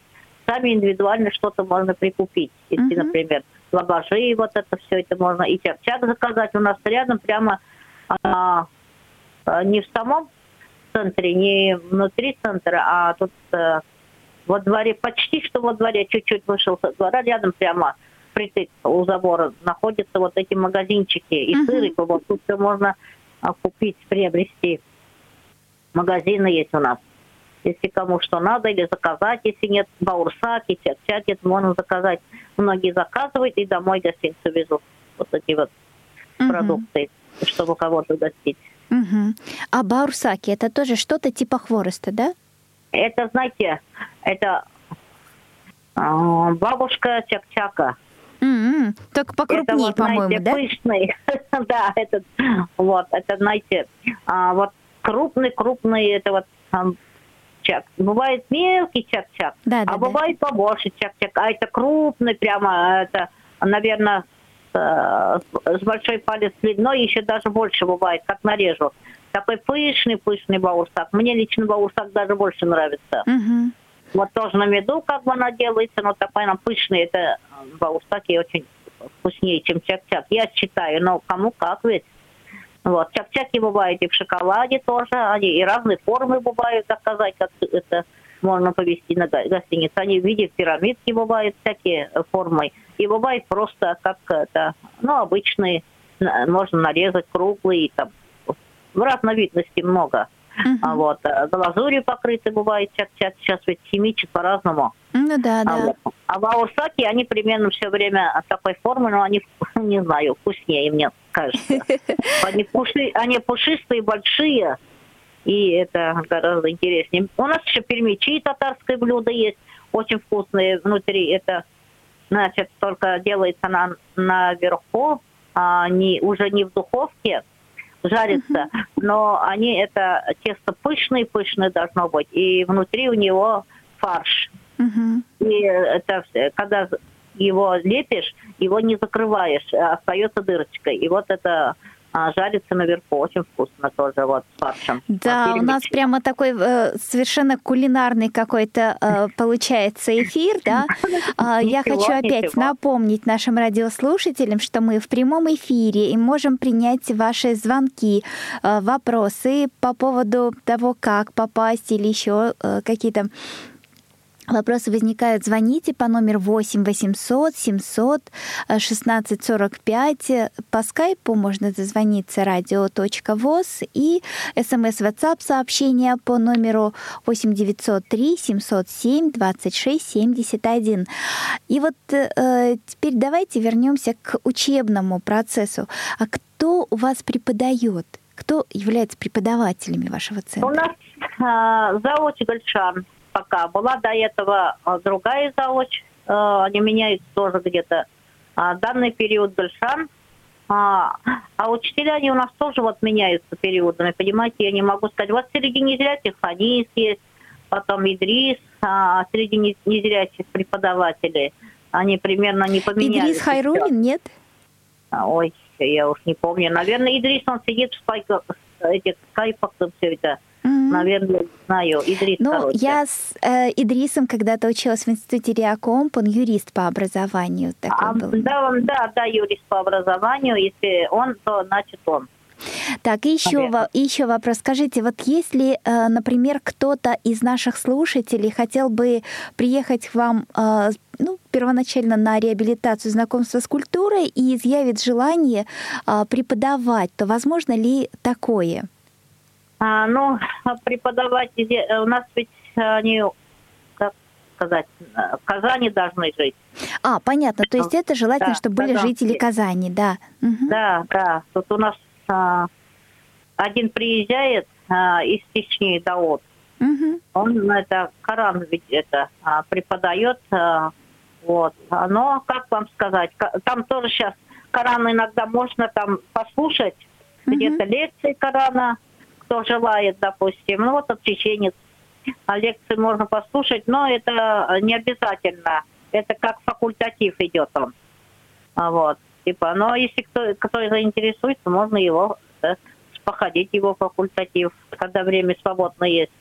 Сами индивидуально что-то можно прикупить. Если, uh-huh. например, лаваши, вот это все это можно. И чак-чак заказать. У нас рядом прямо а, Э, не в самом центре, не внутри центра, а тут э, во дворе, почти что во дворе, чуть-чуть вышел со двора, рядом прямо притык у забора находятся вот эти магазинчики и uh-huh. сыр, и вот тут все можно а, купить, приобрести. Магазины есть у нас. Если кому что надо, или заказать, если нет баурсаки, чак-чаки, можно заказать. Многие заказывают и домой гостиницу везут. Вот эти вот uh-huh. продукты, чтобы кого-то гостить. Угу. А баурсаки это тоже что-то типа хвороста, да? Это, знаете, это э, бабушка чак-чака. Mm-hmm. Только покрупнее, вот, по-моему, да? пышный. да, это, вот, это, знаете, а, вот крупный, крупный, это вот там, чак. Бывает мелкий чак-чак, да, да, а да. бывает побольше чак-чак. А это крупный прямо, это, наверное, Э, с большой палец длиной, еще даже больше бывает, как нарежу. Такой пышный-пышный баурсак. Мне лично баурсак даже больше нравится. Угу. Вот тоже на меду как бы она делается, но такой она пышный. Это баурсаки очень вкуснее, чем чак-чак. Я считаю, но кому как ведь. Вот, чак-чаки бывают и в шоколаде тоже, они и разные формы бывают, так сказать, как это можно повезти на гостиницу. Они в виде пирамидки бывают всякие формы. И бывает просто как это, ну, обычные, можно нарезать круглые, там, в разновидности много. Uh-huh. А вот э, глазурью покрыты бывает сейчас, сейчас ведь химичат по-разному. Ну да, а да. Вот. А баурсаки, они примерно все время такой формы, но они, не знаю, вкуснее, мне кажется. Они, пуши, они пушистые, большие, и это гораздо интереснее. У нас еще пельмечи, татарское блюдо есть, очень вкусные внутри. Это значит, только делается на, наверху, а не, уже не в духовке, жарится, но они это тесто пышное, пышное должно быть, и внутри у него фарш. И это когда его лепишь, его не закрываешь, а остается дырочкой. И вот это а, жарится наверху. Очень вкусно тоже, вот, с фаршем. Да, у нас прямо такой э, совершенно кулинарный какой-то э, получается эфир, да. А, я хочу опять напомнить нашим радиослушателям, что мы в прямом эфире и можем принять ваши звонки, э, вопросы по поводу того, как попасть или еще э, какие-то Вопросы возникают, звоните по номеру 8 800 700 16 45. По скайпу можно дозвониться радио.воз и смс WhatsApp сообщение по номеру 8 903 707 26 71. И вот э, теперь давайте вернемся к учебному процессу. А кто у вас преподает? Кто является преподавателями вашего центра? У нас э, зауч Гольшан пока. Была до этого а, другая заочь, а, они меняются тоже где-то. А, данный период Гульшан, а, а учителя, они у нас тоже вот меняются периодами, понимаете, я не могу сказать. Вот среди незрячих Ханис есть, потом Идрис, а среди незрячих преподавателей, они примерно не поменялись. Идрис Хайрулин, нет? Ой, я уж не помню. Наверное, Идрис, он сидит в спайках, этих скайпах, все это. Наверное, знаю. Идрис Ну, короче. я с э, Идрисом когда-то училась в институте Реакомп, он юрист по образованию. Такой а, был. Да, да, да, юрист по образованию. Если он, то значит он. Так, и еще, во, еще вопрос. Скажите, вот если, э, например, кто-то из наших слушателей хотел бы приехать к вам э, ну, первоначально на реабилитацию знакомства с культурой и изъявит желание э, преподавать, то возможно ли такое? А, ну, преподавать у нас ведь они, как сказать, в Казани должны жить. А, понятно. То есть это желательно, да, чтобы были Казанские. жители Казани, да. Угу. Да, да. Тут у нас а, один приезжает а, из Чечни, Даот. Угу. Он это Коран ведь это а, преподает. А, вот. Но, как вам сказать, там тоже сейчас Коран иногда можно там послушать, угу. где-то лекции Корана, кто желает, допустим. Ну, вот от чеченец. А лекции можно послушать, но это не обязательно. Это как факультатив идет он. А вот. Типа, но если кто, кто заинтересуется, можно его да, походить его факультатив, когда время свободно есть.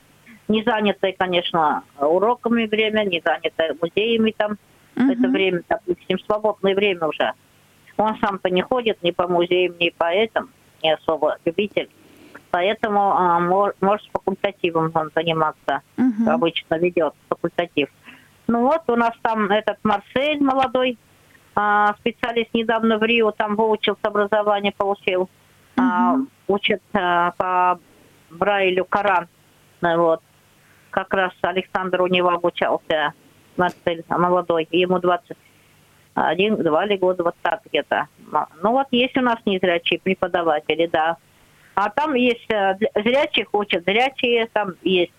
Не занятое, конечно, уроками время, не занятое музеями там. Uh-huh. Это время, допустим, свободное время уже. Он сам-то не ходит ни по музеям, ни по этому, не особо любитель. Поэтому а, мож, может с факультативом он заниматься. Uh-huh. Обычно ведет факультатив. Ну вот, у нас там этот Марсель молодой, а, специалист недавно в Рио, там выучился образование, получил. Uh-huh. А, учит а, по Брайлю Коран. Вот. Как раз Александр у него обучался, Марсель молодой, ему 21, два ли года, вот так где-то. Ну вот есть у нас незрячие преподаватели, да. А там есть э, зрячих учат, зрячие там есть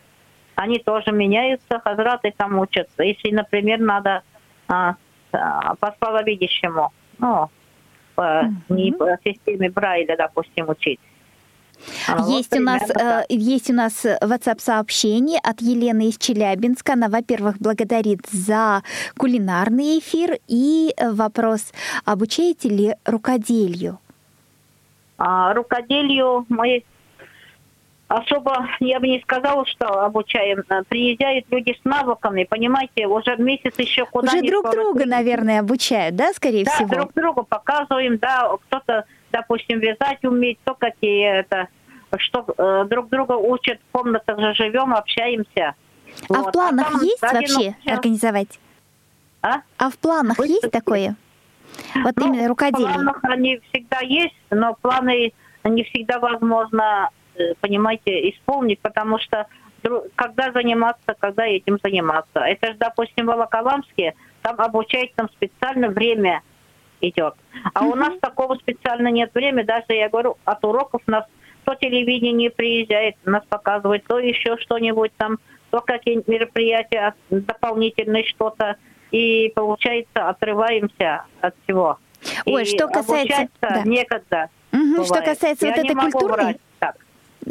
они тоже меняются, хазраты там учатся. Если, например, надо а, а, по слабовидящему, ну, по, mm-hmm. не по системе Брайля, допустим, учить. А, есть, вот, у нас, э, есть у нас WhatsApp сообщение от Елены из Челябинска. Она, во-первых, благодарит за кулинарный эфир и э, вопрос, обучаете ли рукоделию? А, рукоделию мы особо, я бы не сказала, что обучаем. Приезжают люди с навыками, понимаете, уже месяц еще куда Уже друг друга, наверное, обучают, да, скорее да, всего? Да, друг другу показываем, да, кто-то, допустим, вязать умеет, кто какие это, что э, друг друга учат, в комнатах же живем, общаемся. А вот. в планах а есть вообще все. организовать? А? А в планах Вы есть такое? Вот ну, именно рукоделие. В планах они всегда есть, но планы не всегда возможно Э, понимаете, исполнить, потому что когда заниматься, когда этим заниматься. Это же, допустим, в Волоколамске, там обучать там специально время идет. А у нас такого специально нет времени, даже, я говорю, от уроков нас то телевидение приезжает, нас показывает, то еще что-нибудь там, то какие-нибудь мероприятия, дополнительные что-то. И, получается, отрываемся от всего. Ой, и что касается... Да. некогда. Угу, что касается я вот этой культурной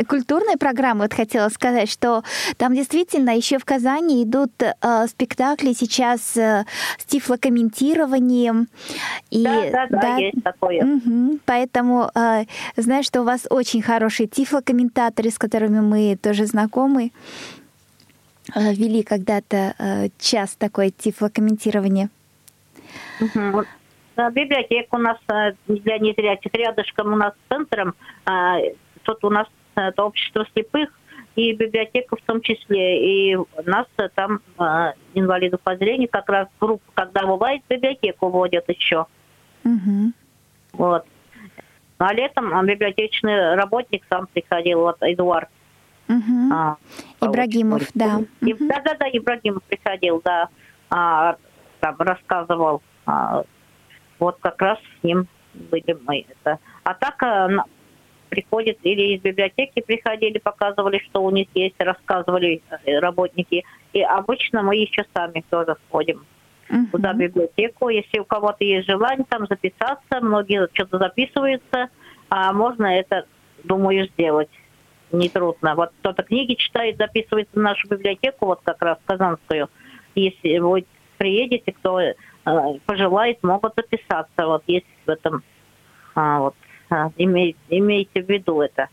культурной программы вот хотела сказать, что там действительно еще в Казани идут э, спектакли сейчас э, с тифлокомментированием. И, да, да, да, да, есть такое. Угу, поэтому э, знаю, что у вас очень хорошие тифлокомментаторы, с которыми мы тоже знакомы. Э, вели когда-то э, час такое тифлокомментирование. Угу. Библиотека у нас для незрячих рядышком у нас с центром. Э, тут у нас это общество слепых и библиотека в том числе. И нас там инвалидов по зрению как раз группа, когда бывает, библиотеку водят еще. Угу. Вот. А летом библиотечный работник сам приходил, вот Эдуард. Угу. А, Ибрагимов, да. Да-да-да, Ибрагимов приходил, да. А, там рассказывал. А, вот как раз с ним были мы. Это. А так приходят или из библиотеки приходили, показывали, что у них есть, рассказывали э, работники. И обычно мы еще сами тоже ходим uh-huh. туда в библиотеку. Если у кого-то есть желание там записаться, многие что-то записываются, а можно это, думаю, сделать. Нетрудно. Вот кто-то книги читает, записывается в нашу библиотеку, вот как раз Казанскую. Если вы приедете, кто э, пожелает, могут записаться. Вот есть в этом а, вот имей, имейте в виду это.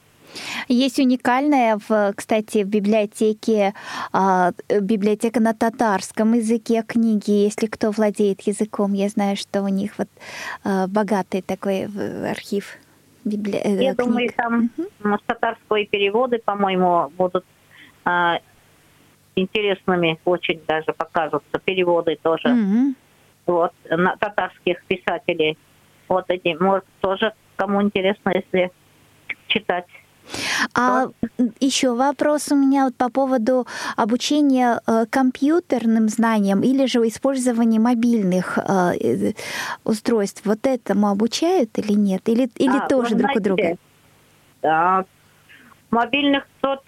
Есть уникальная, в, кстати, в библиотеке, а, библиотека на татарском языке книги, если кто владеет языком. Я знаю, что у них вот а, богатый такой архив библи... Э, Я книг. думаю, там угу. татарские переводы, по-моему, будут а, интересными, очень даже покажутся. Переводы тоже. Угу. Вот, на татарских писателей. Вот эти, может, тоже кому интересно, если читать. А еще вопрос у меня вот по поводу обучения э, компьютерным знаниям или же использования мобильных э, устройств. Вот этому обучают или нет? Или, или а, тоже друг знаете, у друга? Да, мобильных тот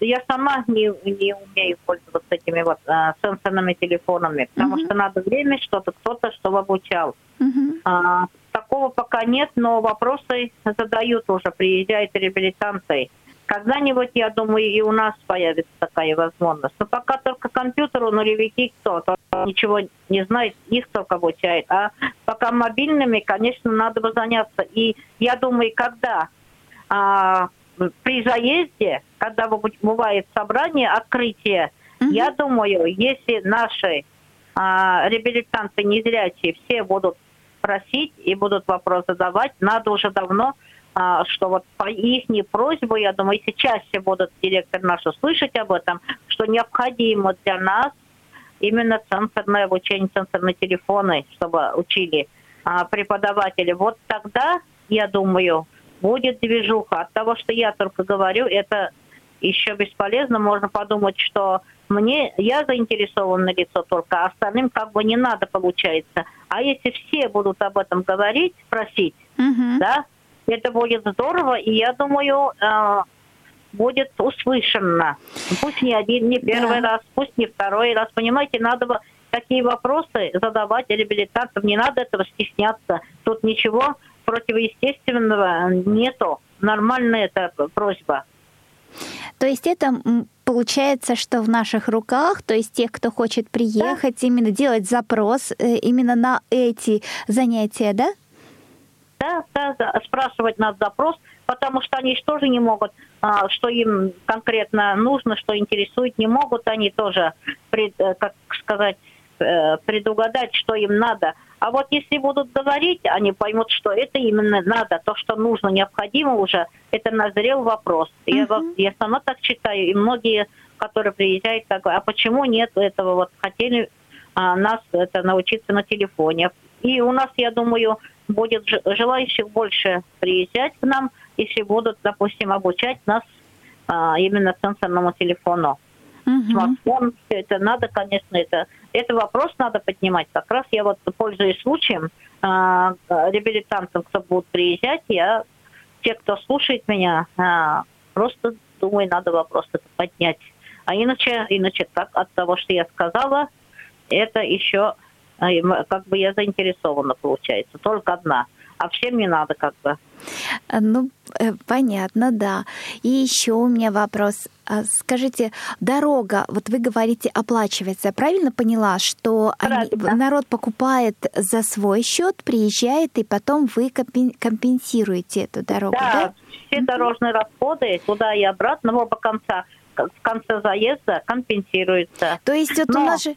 я сама не, не умею пользоваться этими вот а, сенсорными телефонами, потому uh-huh. что надо время, что-то кто-то, чтобы обучал. Uh-huh. А, такого пока нет, но вопросы задают уже, приезжают реабилитанты. Когда-нибудь, я думаю, и у нас появится такая возможность. Но пока только компьютеру нулевики кто, то ничего не знает, их только обучает. А пока мобильными, конечно, надо бы заняться. И я думаю, когда а, при заезде, когда бывает собрание, открытие, угу. я думаю, если наши а, реабилитанты незрячие все будут просить и будут вопрос задавать, надо уже давно, а, что вот по их просьбу, я думаю, если чаще будут директор наши слышать об этом, что необходимо для нас именно центрное обучение, центрные телефоны, чтобы учили а, преподаватели. Вот тогда, я думаю, будет движуха. От того, что я только говорю, это еще бесполезно. Можно подумать, что мне, я заинтересованное лицо только, а остальным как бы не надо получается. А если все будут об этом говорить, просить, uh-huh. да, это будет здорово, и я думаю, э, будет услышано. Пусть не один, не первый да. раз, пусть не второй раз. Понимаете, надо бы такие вопросы задавать реабилитантам, не надо этого стесняться. Тут ничего противоестественного нету. Нормальная это просьба. То есть это получается, что в наших руках, то есть тех, кто хочет приехать, да. именно делать запрос э, именно на эти занятия, да? Да, да, да, спрашивать надо запрос, потому что они тоже не могут, а, что им конкретно нужно, что интересует, не могут они тоже, пред, э, как сказать, э, предугадать, что им надо. А вот если будут говорить, они поймут, что это именно надо, то, что нужно, необходимо уже, это назрел вопрос. Uh-huh. Я, я сама так читаю, и многие, которые приезжают, так а почему нет этого? Вот хотели а, нас это научиться на телефоне. И у нас, я думаю, будет желающих больше приезжать к нам, если будут, допустим, обучать нас а, именно сенсорному телефону. Uh-huh. Смартфон, все это надо, конечно, это это вопрос надо поднимать. Как раз я вот, пользуюсь случаем, э, реабилитантам, кто будут приезжать, я, те, кто слушает меня, э, просто думаю, надо вопрос это поднять. А иначе, иначе как от того, что я сказала, это еще как бы я заинтересована, получается. Только одна а всем не надо как бы. Э, ну, э, понятно, да. И еще у меня вопрос. А скажите, дорога, вот вы говорите, оплачивается. Я правильно поняла, что они, народ покупает за свой счет, приезжает, и потом вы компенсируете эту дорогу, да? Да, все дорожные расходы туда и обратно в оба конца, в конце заезда компенсируются. То есть вот Но, у нас же...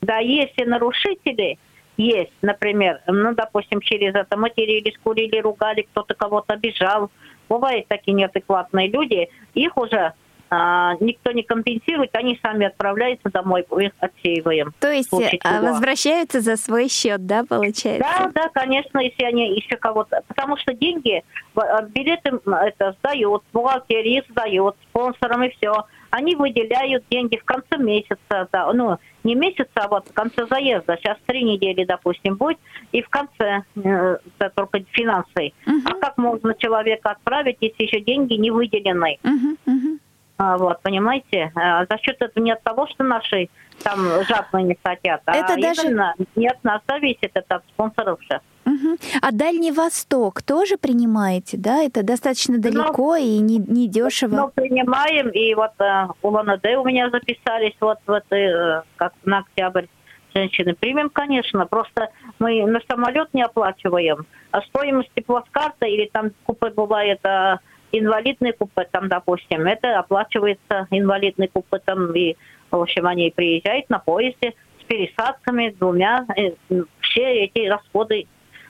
Да, если нарушители, есть, например, ну, допустим, через это матерились, курили, ругали, кто-то кого-то обижал. Бывают такие неадекватные люди, их уже а, никто не компенсирует, они сами отправляются домой, их отсеиваем. То есть а, возвращаются за свой счет, да, получается? Да, да, конечно, если они еще кого-то... Потому что деньги, а, билеты это сдают, бухгалтерия сдает, спонсорам и все. Они выделяют деньги в конце месяца, да, ну, не месяца, а вот в конце заезда. Сейчас три недели, допустим, будет, и в конце э, только финансы. Uh-huh. А как можно человека отправить, если еще деньги не выделены? Uh-huh, uh-huh. А, вот, понимаете? А, за счет этого не от того, что наши там жадные не хотят, а это именно даже... не от нас зависит, это от спонсоров сейчас. Угу. А Дальний Восток тоже принимаете, да? Это достаточно далеко но, и не, не дешево. Ну, принимаем, и вот э, Улан-Удэ у меня записались вот в это, э, как на октябрь женщины. Примем, конечно, просто мы на самолет не оплачиваем. А стоимость плацкарта или там купе бывает а, инвалидный купе, там, допустим, это оплачивается инвалидный купе, там, и, в общем, они приезжают на поезде с пересадками, двумя, э, все эти расходы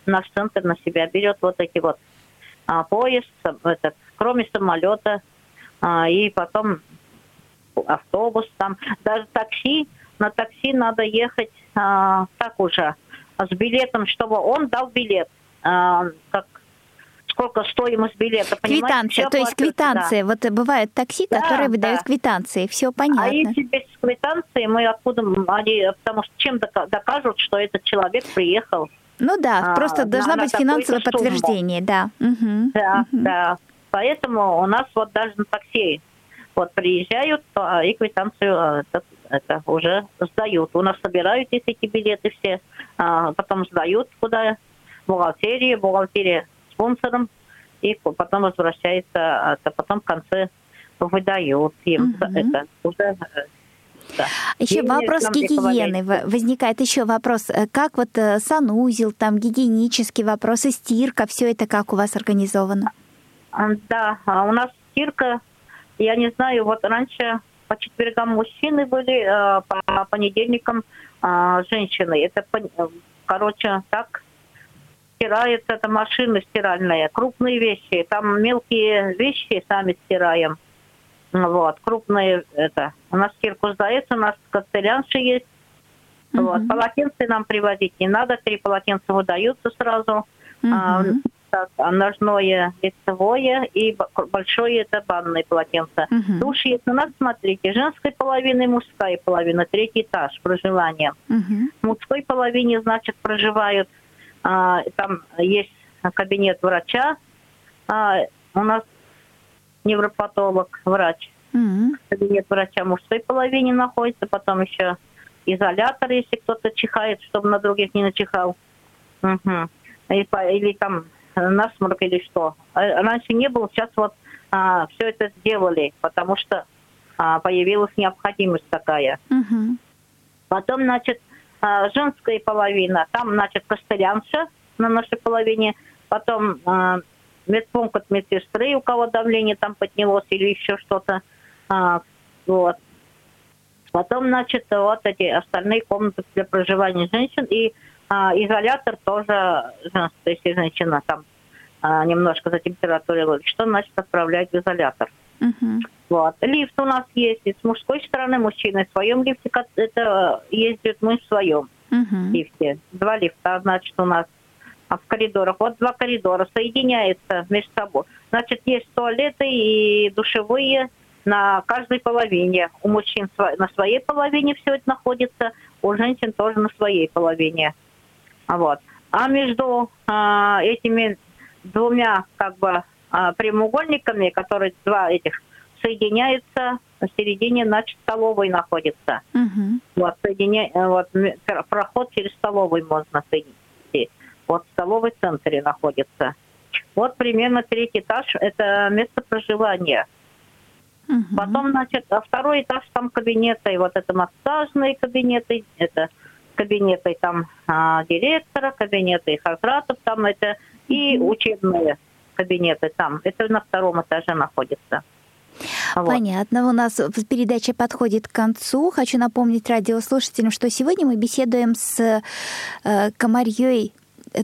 наш центр на себя берет вот эти вот а, поезд, этот, кроме самолета, а, и потом автобус там, даже такси, на такси надо ехать а, так уже, с билетом, чтобы он дал билет, а, как сколько стоимость билета. Квитанция, то есть квитанция. Да. Вот бывают такси, да, которые выдают да. квитанции. Все понятно. А если без квитанции мы откуда они, потому что чем докажут, что этот человек приехал? Ну да, а, просто должна быть финансовое подтверждение, да. Угу. Да, угу. да. Поэтому у нас вот даже на такси вот приезжают и квитанцию а, это, это уже сдают. У нас собирают эти билеты все, а, потом сдают куда бухгалтерии, бухгалтерия спонсором, и потом возвращается, а потом в конце выдают им угу. это уже да. Еще и вопрос гигиены возникает. Еще вопрос, э, как вот э, санузел, там гигиенические вопросы, стирка, все это как у вас организовано? Да, у нас стирка, я не знаю, вот раньше по четвергам мужчины были, э, по понедельникам женщины. Это, короче, так стирается эта машина стиральная, крупные вещи, там мелкие вещи сами стираем. Вот, крупные это. У нас стирку сдается, у нас костылянши есть. Uh-huh. Вот, полотенце нам привозить не надо, три полотенца выдаются сразу. Uh-huh. А, так, ножное лицевое и большое это банное полотенце. Uh-huh. Душ есть у нас, смотрите, женская половина и мужская половина, третий этаж проживания. Uh-huh. В мужской половине, значит, проживают а, там есть кабинет врача, а, у нас невропатолог, врач. Mm-hmm. Кабинет врача мужской половине находится, потом еще изолятор, если кто-то чихает, чтобы на других не начихал. Угу. Или, там насморк или что. А раньше не было, сейчас вот а, все это сделали, потому что а, появилась необходимость такая. Угу. Потом, значит, а, женская половина, там, значит, костылянша на нашей половине, потом а, медпункт медсестры, у кого давление там поднялось или еще что-то. А, вот. Потом, значит, вот эти остальные комнаты для проживания женщин и а, изолятор тоже то есть женщина там а, немножко за температурой, что значит отправлять в изолятор. Uh-huh. Вот. Лифт у нас есть и с мужской стороны, мужчины в своем лифте это ездят, мы в своем uh-huh. лифте. Два лифта, значит, у нас в коридорах. Вот два коридора соединяются между собой. Значит, есть туалеты и душевые на каждой половине. У мужчин на своей половине все это находится, у женщин тоже на своей половине. Вот. А между а, этими двумя как бы а, прямоугольниками, которые два этих соединяются, в середине, значит, столовой находится. Угу. Вот, соединя... вот, проход через столовую можно соединить. Вот в столовой центре находится. Вот примерно третий этаж – это место проживания. Угу. Потом, значит, а второй этаж там кабинеты, и вот это массажные кабинеты, это кабинеты там а, директора, кабинеты хазратов там это, и учебные кабинеты там. Это на втором этаже находится. Вот. Понятно. У нас передача подходит к концу. Хочу напомнить радиослушателям, что сегодня мы беседуем с э, Комарьей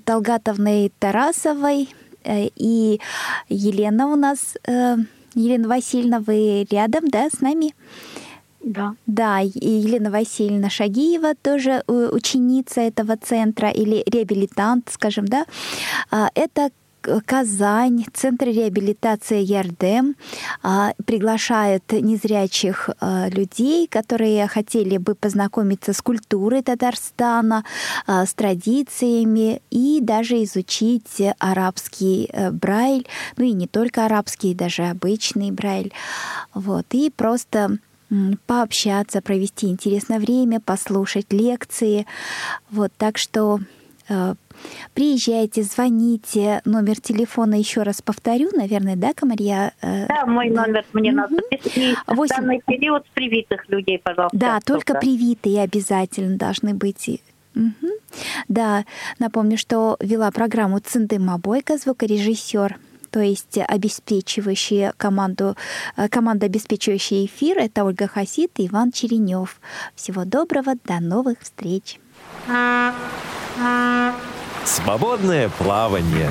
Талгатовной Тарасовой э, и Елена у нас, э, Елена Васильевна, вы рядом, да, с нами? Да. Да, и Елена Васильевна Шагиева тоже э, ученица этого центра или реабилитант, скажем, да. А, это Казань, Центр реабилитации Ярдем а, приглашает незрячих а, людей, которые хотели бы познакомиться с культурой Татарстана, а, с традициями и даже изучить арабский э, брайль, ну и не только арабский, даже обычный брайль. Вот, и просто пообщаться, провести интересное время, послушать лекции. Вот, так что приезжайте, звоните. Номер телефона еще раз повторю, наверное, да, Комарья? Э, да, мой номер мне угу. надо записать. 8... данный период привитых людей, пожалуйста. Да, только привитые обязательно должны быть. Угу. Да, напомню, что вела программу Циндыма Бойко, звукорежиссер то есть обеспечивающие команду, э, команда, обеспечивающая эфир, это Ольга Хасид и Иван Черенев. Всего доброго, до новых встреч. Свободное плавание.